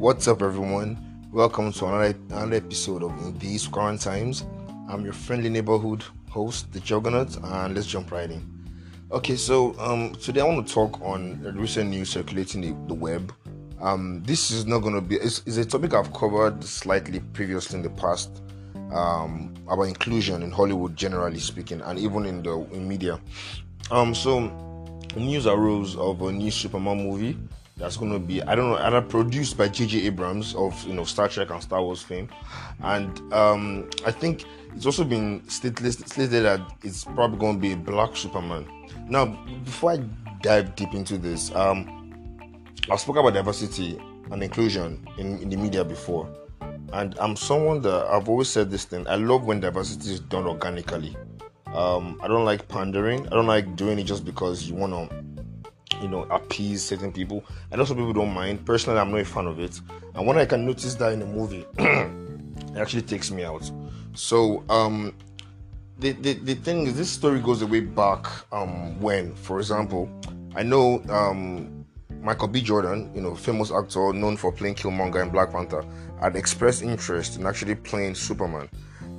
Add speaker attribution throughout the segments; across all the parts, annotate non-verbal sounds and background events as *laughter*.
Speaker 1: What's up, everyone? Welcome to another, another episode of In These Current Times. I'm your friendly neighborhood host, the Juggernaut, and let's jump right in. Okay, so um, today I want to talk on recent news circulating the, the web. Um, this is not going to be, it's, it's, a topic I've covered slightly previously in the past um, about inclusion in Hollywood, generally speaking, and even in the in media. Um, so, news arose of a new Superman movie that's going to be I don't know either produced by J.J. Abrams of you know Star Trek and Star Wars fame, and um, I think it's also been stated, that it's probably going to be a black Superman. Now, before I dive deep into this, um, I spoke about diversity and inclusion in, in the media before, and I'm someone that I've always said this thing. I love when diversity is done organically. Um, I don't like pandering. I don't like doing it just because you want to you know appease certain people. And also people don't mind. Personally i'm not a fan of it. And when i can notice that in a movie *clears throat* it actually takes me out. So um the, the, the thing is this story goes way back um when for example i know um michael b. Jordan you know famous actor known for playing killmonger in black panther had expressed interest in actually playing superman.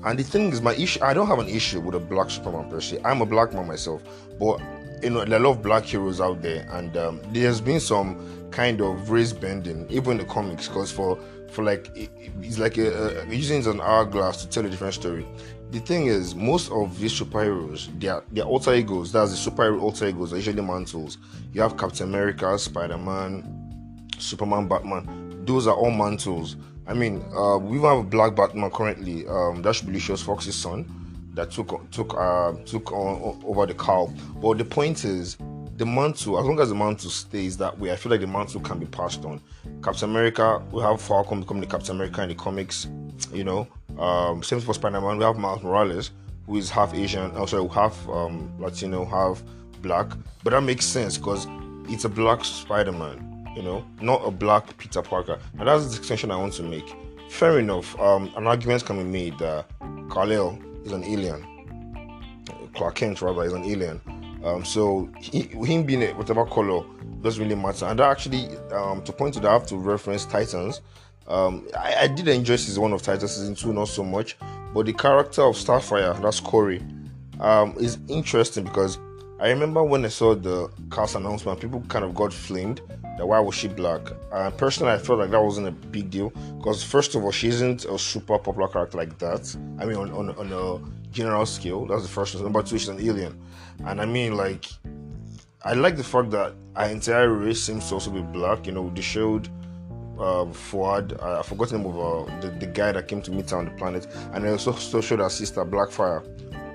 Speaker 1: And the thing is my issue i don't have an issue with a black superman per se. I'm a black man myself. But you know, there are a lot of black heroes out there, and um, there's been some kind of race bending, even in the comics, because for for like it's like a, a, using it as an hourglass to tell a different story. The thing is, most of these superheroes, their their alter egos, that's the superhero alter egos, are usually mantles. You have Captain America, Spider Man, Superman, Batman. Those are all mantles. I mean, uh, we have a black Batman currently. Um, that should be Lucius Fox's son that took took uh, took on over the cow. But the point is, the mantle, as long as the mantle stays that way, I feel like the mantle can be passed on. Captain America, we have Falcon becoming the Captain America in the comics, you know. Um, same for Spider-Man, we have Miles Morales, who is half Asian, also half um, Latino, half black. But that makes sense because it's a black Spider-Man, you know, not a black Peter Parker. And that's the distinction I want to make. Fair enough. Um, an argument can be made that Kal-El is an alien. Clark Kent, rather, is an alien. Um, so he, him being a, whatever color doesn't really matter. And actually, um, to point to that, I have to reference Titans. Um, I, I, did enjoy season one of Titans, season two not so much, but the character of Starfire, that's Kory, um, is interesting because I remember when I saw the cast announcement, people kind of got flamed that why was she black? And personally, I felt like that wasn't a big deal because first of all, she isn't a super popular character like that. I mean, on, on, on a general scale, that's the first one. Number two, she's an alien, and I mean, like, I like the fact that our entire race seems to also be black. You know, they showed uh, Fuad, uh, I forgot the name of uh, the, the guy that came to meet her on the planet, and they also showed her sister Blackfire,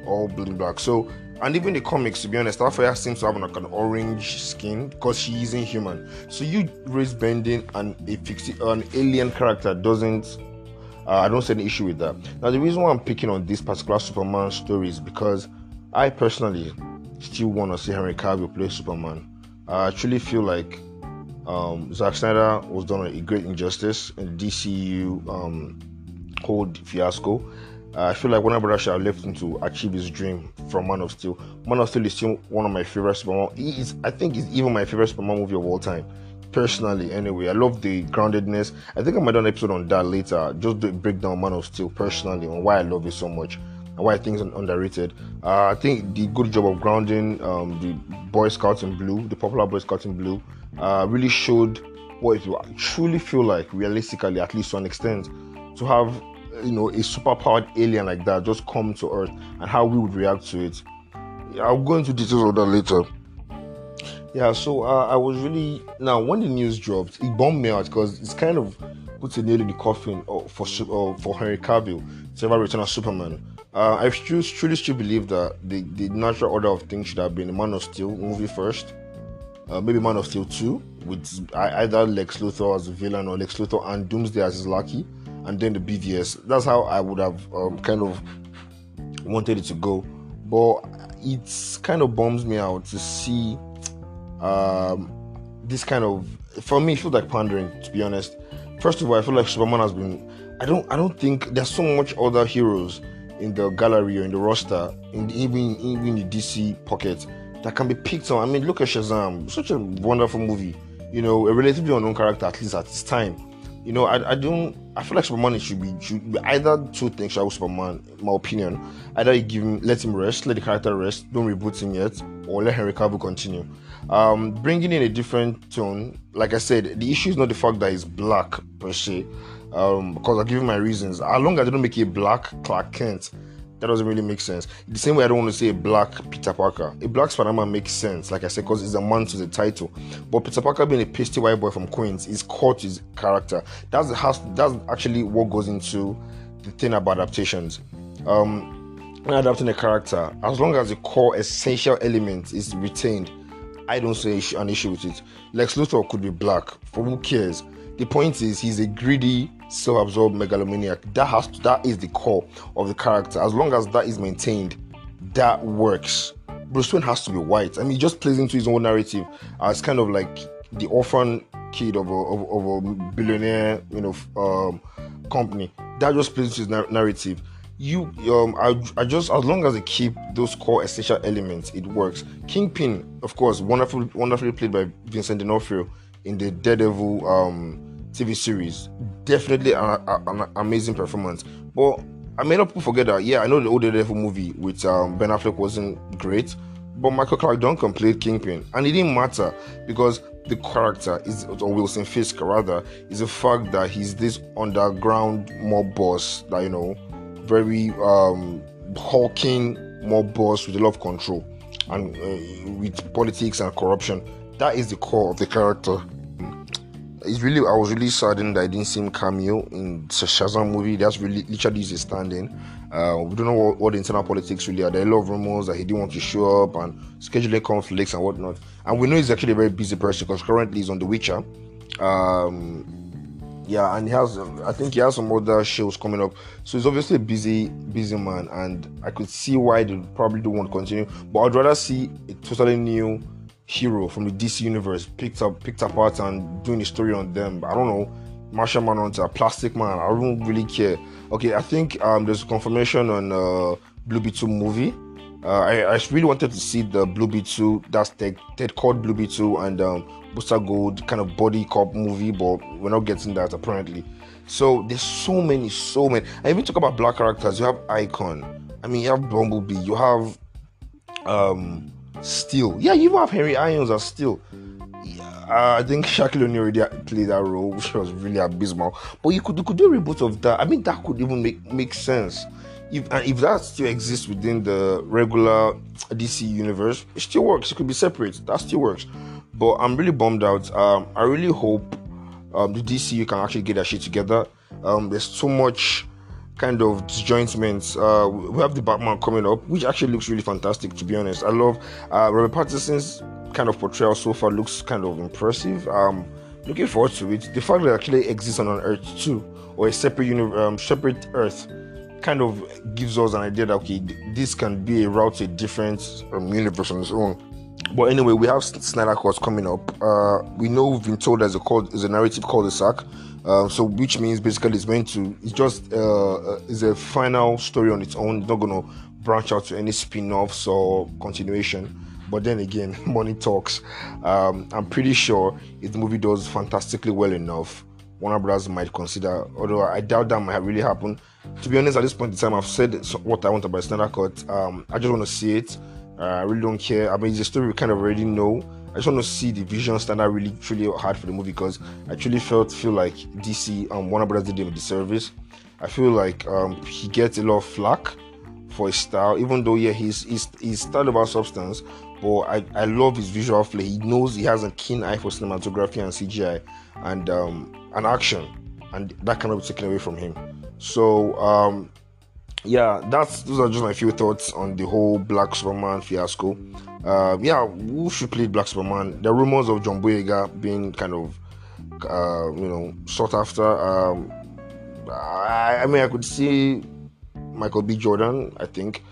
Speaker 1: all bleeding black. So and even the comics, to be honest, Starfire seems to have like an orange skin because she isn't human. So you raise bending and a fixi- an alien character doesn't. Uh, I don't see any issue with that. Now the reason why I'm picking on this particular Superman story is because I personally still want to see Henry Cavill play Superman. I truly feel like um, Zack Snyder was done a great injustice in DCU um, whole fiasco I feel like Warner Brothers should have left him to achieve his dream from Man of Steel. Man of Steel is still one of my favorite Superman. He is, I think, it's even my favorite Superman movie of all time. Personally, anyway, I love the groundedness. I think I might do an episode on that later, just to break down Man of Steel personally on why I love it so much and why I think it's underrated. Uh, I think the good job of grounding um, the Boy Scouts in blue, the popular Boy Scouts in blue, uh, really showed what it truly feel like, realistically, at least to an extent, to have you know a superpowered alien like that just come to Earth and how we would react to it. I'll go into details of that later. Yeah, so uh, I was really now when the news dropped, it bombed me out because it's kind of puts a nail in the coffin for for Henry Cavill to ever return as Superman. Uh, I truly, truly still believe that the, the natural order of things should have been Man of Steel movie first, uh, maybe Man of Steel 2, with either Lex Luthor as a villain or Lex Luthor and Doomsday as his lucky and then the BVS. That's how I would have um, kind of wanted it to go. But it's kind of bums me out to see um, this kind of. For me, it feels like pandering. To be honest, first of all, I feel like Superman has been. I don't. I don't think there's so much other heroes in the gallery or in the roster, in the, even even the DC pocket that can be picked on. I mean, look at Shazam, such a wonderful movie. You know, a relatively unknown character at least at this time You know, I, I don't. I feel like Superman should be should be either two things. Should Shall Superman, my opinion, either you give him let him rest, let the character rest, don't reboot him yet, or let Henry Cavill continue. Um, bringing in a different tone, like I said, the issue is not the fact that he's black per se, um, because I'll give you my reasons. As long as they don't make a black Clark Kent, that doesn't really make sense. The same way I don't want to say a black Peter Parker. A black Spider-Man makes sense, like I said, because it's a man to the title. But Peter Parker being a pasty white boy from Queens is caught his character. That's has that's actually what goes into the thing about adaptations. Um, when adapting a character, as long as the core essential element is retained, I don't see an issue with it. Lex Luthor could be black. For who cares? The point is, he's a greedy, self-absorbed megalomaniac. That has to, that is the core of the character. As long as that is maintained, that works. Bruce Wayne has to be white. I mean, he just plays into his own narrative as kind of like the orphan kid of a, of, of a billionaire, you know, um, company. That just plays into his narrative. You, um, I, I just as long as they keep those core essential elements, it works. Kingpin, of course, wonderful, wonderfully played by Vincent D'Onofrio in the Daredevil um, TV series. Definitely an, amazing performance. But I up people forget that. Yeah, I know the old Daredevil movie with um, Ben Affleck wasn't great, but Michael Clarke Duncan played Kingpin, and it didn't matter because the character is, or Wilson Fisk rather, is the fact that he's this underground mob boss that you know, very um, hulking mob boss with a lot of control and uh, with politics and corruption. That is the core of the character it's really I was really saddened that I didn't see him cameo in Shazam movie. That's really literally his standing. Uh, we don't know what, what, the internal politics really are. There are a lot of rumors that he didn't want to show up and scheduling conflicts and whatnot. And we know he's actually a very busy person because currently he's on The Witcher. Um, yeah, and he has I think he has some other shows coming up. So he's obviously a busy, busy man, and I could see why they probably don't want to continue. But I'd rather see a totally new hero from the DC universe picked up picked apart and doing a story on them. I don't know, Martian Manhunter, Plastic Man. I don't really care. Okay, I think um, there's confirmation on uh, Blue Beetle movie. Uh, I, I, really wanted to see the Blue Beetle. That's the Ted Kord Blue Beetle and um, Booster Gold kind of body cop movie, but we're not getting that apparently. So there's so many, so many. I even talk about black characters. You have Icon. I mean, you have Bumblebee. You have um Steel. Yeah, you even have Henry Irons as Steel. Yeah, I think Shaquille O'Neal already played that role, which was really abysmal. But you could you could do a reboot of that. I mean, that could even make make sense. If and if that still exists within the regular DC universe, it still works. It could be separate. That still works. But I'm really bummed out. Um, I really hope um, the DCU can actually get that shit together. Um, there's so much kind of disjointments. Uh, we have the Batman coming up, which actually looks really fantastic. To be honest, I love uh, Robert Pattinson's kind of portrayal so far. Looks kind of impressive. Um, looking forward to it. The fact that it actually exists on an Earth too, or a separate uni- um, separate Earth, kind of gives us an idea that okay, this can be a route to a different um, universe on its own. But anyway, we have Snyder Cut coming up. Uh, we know we've been told there's a there's a narrative cul-de-sac um, so which means basically it's going to it's just uh, uh, it's a final story on its own. It's not going to branch out to any spin-offs or continuation. But then again, *laughs* money talks. Um, I'm pretty sure if the movie does fantastically well enough, Warner Brothers might consider. Although I doubt that might really happen. To be honest, at this point in time, I've said what I want about Snyder Cut. Um, I just want to see it. Uh, I really don't care. I mean, it's a story we kind of already know. I just want to see the vision stand out really truly hard for the movie because I truly felt feel like DC um Warner Brothers did him a disservice. I feel like um he gets a lot of flack for his style, even though yeah he's he's he's style about substance, but I, I love his visual flair. He knows he has a keen eye for cinematography and CGI and um and action, and that cannot be taken away from him. So um yeah, that's those are just my few thoughts on the whole Black Superman fiasco. Uh, yeah, who should play Black Superman? The rumors of John Boyega being kind of, uh, you know, sought after. Um, I, I, mean, I could see Michael B. Jordan. I think.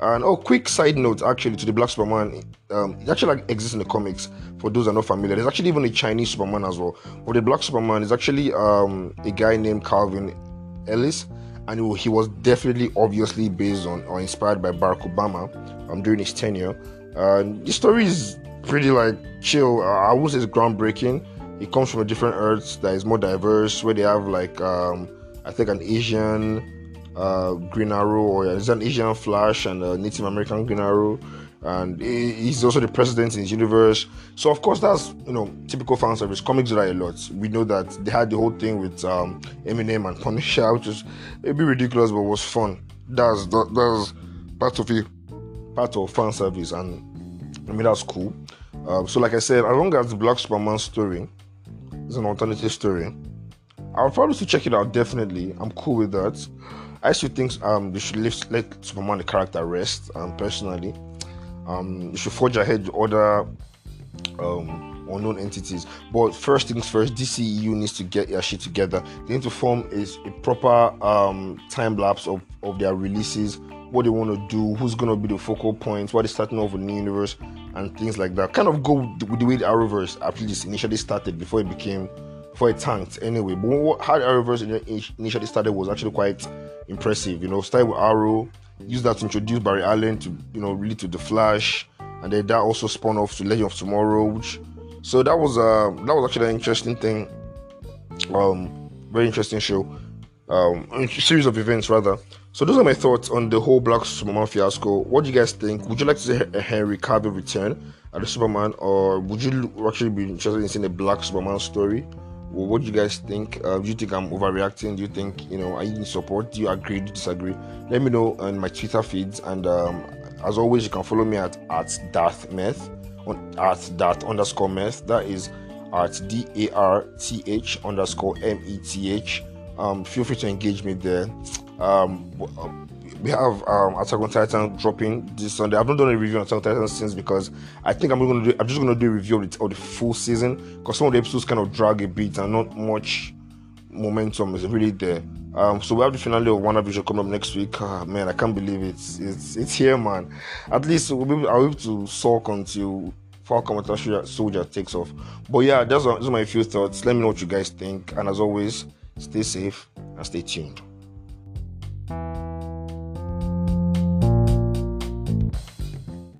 Speaker 1: And oh, quick side note, actually, to the Black Superman, um, it actually like, exists in the comics. For those that are not familiar, there's actually even a Chinese Superman as well. But the Black Superman is actually um, a guy named Calvin Ellis and he was definitely obviously based on or inspired by Barack Obama um, during his tenure. Uh, the story is pretty like chill. Uh, I would say it's groundbreaking. he comes from a different Earth that is more diverse, where they have like um, I think an Asian uh, Green Arrow, or it's an Asian Flash and a Native American Green Arrow, and he's also the president in his universe. So of course that's you know typical fan service. Comics do that a lot. We know that they had the whole thing with um, Eminem and Punisher, *laughs* which is maybe ridiculous but was fun. That's that, that's part of it, part of fan service, and I mean that's cool. Um, so like I said, as long as the Black Superman story is an alternative story, I'll probably check it out. Definitely, I'm cool with that. I still think um, they should let, let Superman the character rest. Um, personally, um, you should forge ahead other um, unknown entities. But first things first, DCEU needs to get their shit together. They need to form a, a proper um, time lapse of, of their releases, what they want to do, who's going to be the focal points, what is starting off the new universe, and things like that. Kind of go with the way the Arrowverse at least initially started before it became before it tanked anyway. But what, how the Arrowverse initially started was actually quite impressive. You know, started with Arrow, used that to introduce Barry Allen to you know really to the Flash, and then that also spun off to Legend of Tomorrow. Which, so that was uh that was actually an interesting thing. Um, very interesting show. Um, series of events rather. So those are my thoughts on the whole Black Superman fiasco. What do you guys think? Would you like to see a Henry Cavill return as the Superman, or would you actually be interested in seeing a Black Superman story? Well, what do you guys think? Uh, do you think I'm overreacting? Do you think you know I need support? Do you agree? Do you disagree? Let me know on my Twitter feeds. And um, as always, you can follow me at at Darth Meth on at Darth underscore Meth. That is at D A R T H underscore M E T H. Um, feel free to engage me there. Um, we have um, Attack on Titan dropping this Sunday. I've not done a review on Attack on Titan since because I think I'm going to do. I'm just going to do a review of the, of the full season because some of the episodes kind of drag a bit and not much momentum is really there. Um, so we have the finale of WandaVision coming up next week. Ah, man, I can't believe it. It's it's, here, man. At least we'll be, able to sulk until Falcon Winter Soldier takes off. But yeah, that's, those are my few thoughts. Let me know what you guys think. And as always, stay safe and stay tuned.